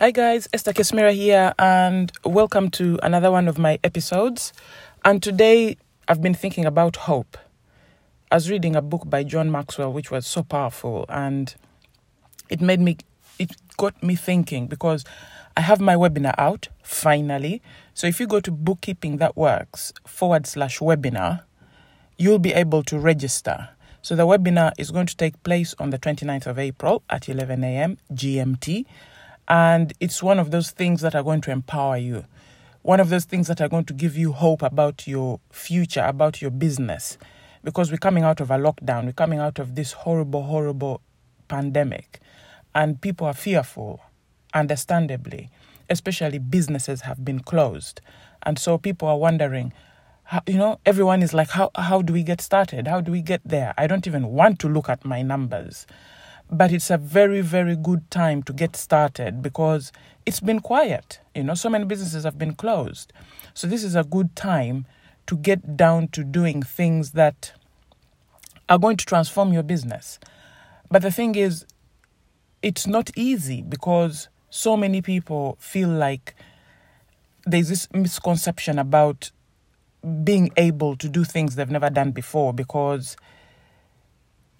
Hi guys, Esther Kesmira here, and welcome to another one of my episodes. And today I've been thinking about hope. I was reading a book by John Maxwell, which was so powerful, and it made me, it got me thinking because I have my webinar out finally. So if you go to bookkeeping that works forward slash webinar, you'll be able to register. So the webinar is going to take place on the 29th of April at 11 a.m. GMT. And it's one of those things that are going to empower you. One of those things that are going to give you hope about your future, about your business. Because we're coming out of a lockdown, we're coming out of this horrible, horrible pandemic. And people are fearful, understandably. Especially businesses have been closed. And so people are wondering, how, you know, everyone is like, how, how do we get started? How do we get there? I don't even want to look at my numbers. But it's a very, very good time to get started because it's been quiet. You know, so many businesses have been closed. So this is a good time to get down to doing things that are going to transform your business. But the thing is, it's not easy because so many people feel like there's this misconception about being able to do things they've never done before because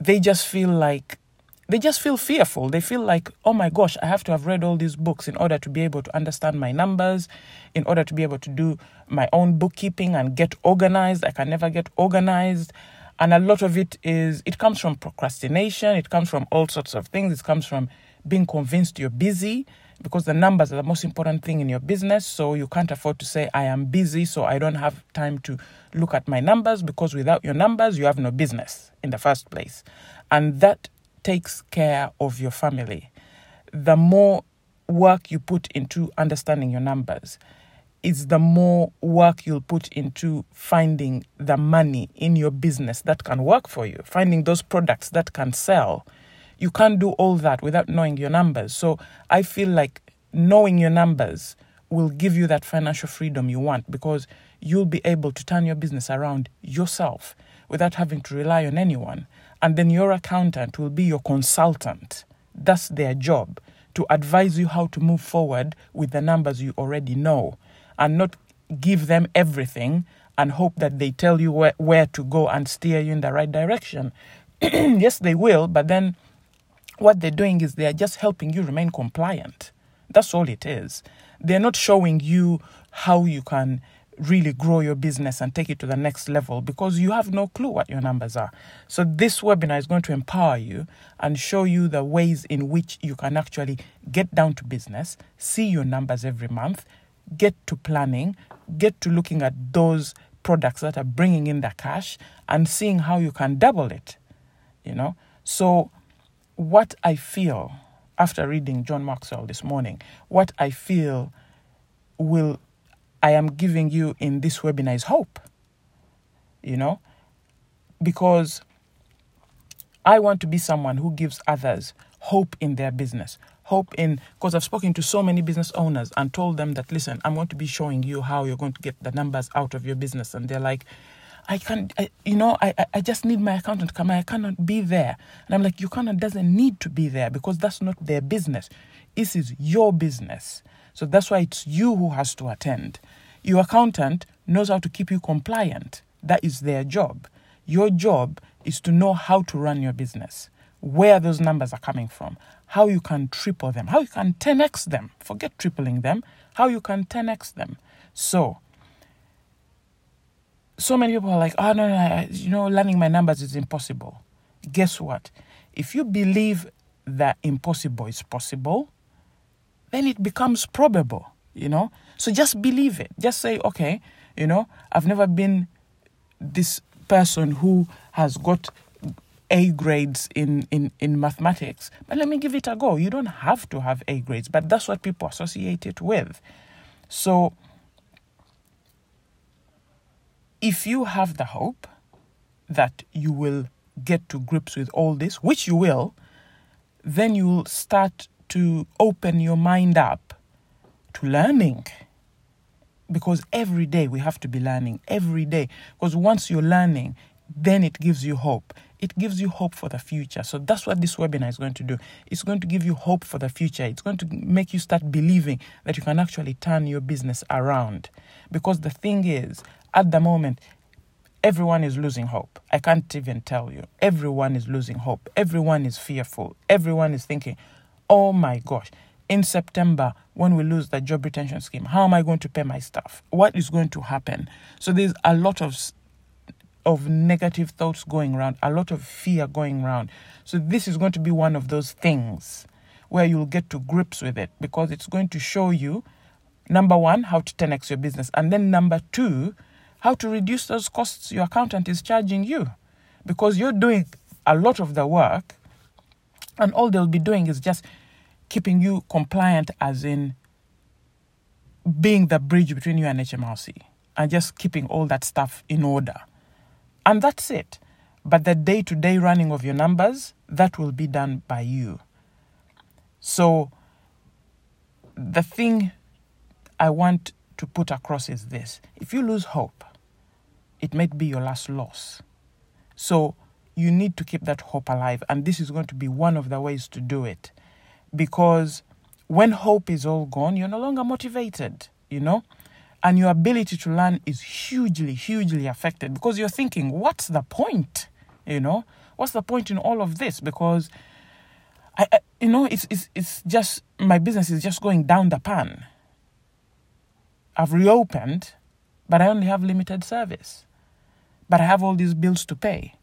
they just feel like they just feel fearful. They feel like, oh my gosh, I have to have read all these books in order to be able to understand my numbers, in order to be able to do my own bookkeeping and get organized. I can never get organized. And a lot of it is, it comes from procrastination, it comes from all sorts of things. It comes from being convinced you're busy because the numbers are the most important thing in your business. So you can't afford to say, I am busy, so I don't have time to look at my numbers because without your numbers, you have no business in the first place. And that takes care of your family. The more work you put into understanding your numbers, is the more work you'll put into finding the money in your business that can work for you, finding those products that can sell. You can't do all that without knowing your numbers. So I feel like knowing your numbers will give you that financial freedom you want because you'll be able to turn your business around yourself without having to rely on anyone. And then your accountant will be your consultant. That's their job to advise you how to move forward with the numbers you already know and not give them everything and hope that they tell you where, where to go and steer you in the right direction. yes, they will, but then what they're doing is they are just helping you remain compliant. That's all it is. They're not showing you how you can really grow your business and take it to the next level because you have no clue what your numbers are. So, this webinar is going to empower you and show you the ways in which you can actually get down to business, see your numbers every month, get to planning, get to looking at those products that are bringing in the cash and seeing how you can double it. You know, so what I feel after reading John Maxwell this morning, what I feel will I am giving you in this webinar is hope. You know, because I want to be someone who gives others hope in their business. Hope in, because I've spoken to so many business owners and told them that, listen, I'm going to be showing you how you're going to get the numbers out of your business. And they're like, I can't, I, you know, I, I just need my accountant to come. I cannot be there. And I'm like, your accountant doesn't need to be there because that's not their business. This is your business. So that's why it's you who has to attend. Your accountant knows how to keep you compliant. That is their job. Your job is to know how to run your business, where those numbers are coming from, how you can triple them, how you can 10x them. Forget tripling them, how you can 10x them. So, so many people are like, oh, no, no, you know, learning my numbers is impossible. Guess what? If you believe that impossible is possible, then it becomes probable, you know? So just believe it. Just say, okay, you know, I've never been this person who has got A grades in, in, in mathematics, but let me give it a go. You don't have to have A grades, but that's what people associate it with. So if you have the hope that you will get to grips with all this, which you will, then you'll start to open your mind up to learning. Because every day we have to be learning, every day. Because once you're learning, then it gives you hope. it gives you hope for the future. So that's what this webinar is going to do. It's going to give you hope for the future. It's going to make you start believing that you can actually turn your business around. Because the thing is, at the moment, everyone is losing hope. I can't even tell you. Everyone is losing hope. Everyone is fearful. Everyone is thinking, oh my gosh, in September, when we lose the job retention scheme, how am I going to pay my staff? What is going to happen? So there's a lot of of negative thoughts going around, a lot of fear going around. So this is going to be one of those things where you'll get to grips with it because it's going to show you number one how to 10x your business and then number two how to reduce those costs your accountant is charging you because you're doing a lot of the work and all they'll be doing is just keeping you compliant as in being the bridge between you and HMRC and just keeping all that stuff in order. And that's it. But the day to day running of your numbers, that will be done by you. So the thing I want to put across is this if you lose hope, it might be your last loss. So you need to keep that hope alive. And this is going to be one of the ways to do it. Because when hope is all gone, you're no longer motivated, you know? And your ability to learn is hugely, hugely affected because you're thinking, what's the point? You know? What's the point in all of this? Because I, I you know, it's, it's, it's just, my business is just going down the pan. I've reopened, but I only have limited service but I have all these bills to pay.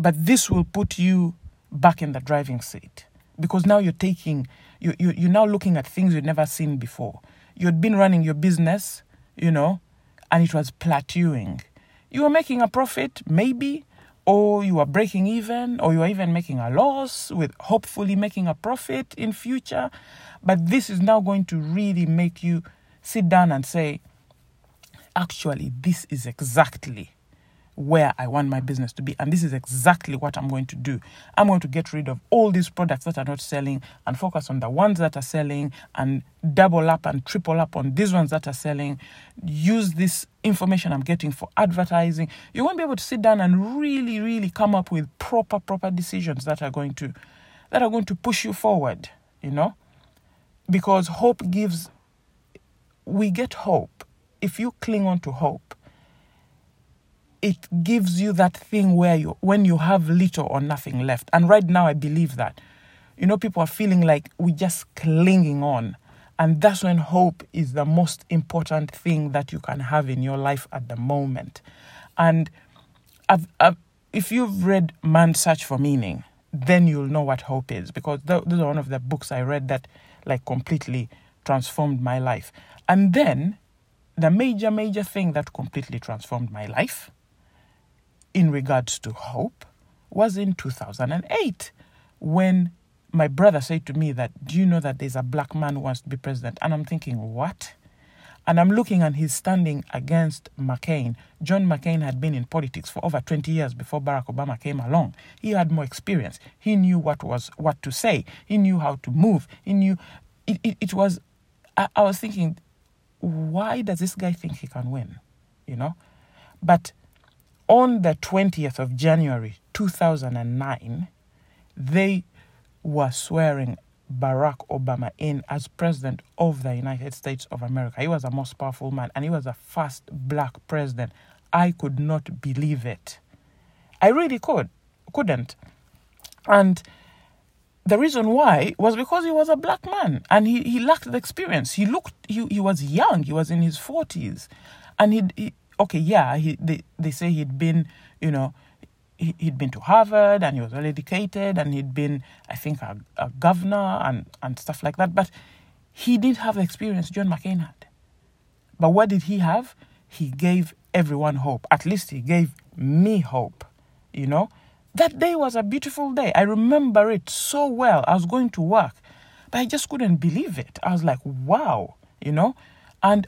But this will put you back in the driving seat because now you're taking, you, you, you're now looking at things you've never seen before. You'd been running your business, you know, and it was plateauing. You were making a profit, maybe, or you are breaking even, or you are even making a loss with hopefully making a profit in future. But this is now going to really make you sit down and say, actually, this is exactly where I want my business to be. And this is exactly what I'm going to do. I'm going to get rid of all these products that are not selling and focus on the ones that are selling and double up and triple up on these ones that are selling. Use this information I'm getting for advertising. You won't be able to sit down and really, really come up with proper, proper decisions that are going to that are going to push you forward, you know? Because hope gives we get hope. If you cling on to hope, it gives you that thing where you when you have little or nothing left. And right now i believe that. You know people are feeling like we're just clinging on. And that's when hope is the most important thing that you can have in your life at the moment. And I've, I've, if you've read man's search for meaning then you'll know what hope is. Because those are one of the books i read that like completely transformed my life. And then the major major thing that completely transformed my life in regards to hope was in 2008 when my brother said to me that do you know that there's a black man who wants to be president? And i'm thinking what? And i'm looking and he's standing against mccain. John mccain had been in politics for over 20 years before barack obama came along. He had more experience. He knew what was what to say. He knew how to move. He knew it, it, it was I, I was thinking why does this guy think he can win? You know? But on the 20th of January 2009, they were swearing Barack Obama in as president of the United States of America. He was the most powerful man and he was the first black president. I could not believe it. I really could couldn't. And the reason why was because he was a black man and he, he lacked the experience. He looked he, he was young, he was in his forties. And he, he okay, yeah, he, they, they say he'd been, you know, he, he'd been to Harvard and he was well educated and he'd been, I think, a, a governor and, and stuff like that. But he didn't have the experience John McCain had. But what did he have? He gave everyone hope. At least he gave me hope, you know. That day was a beautiful day. I remember it so well. I was going to work, but I just couldn't believe it. I was like, wow, you know. And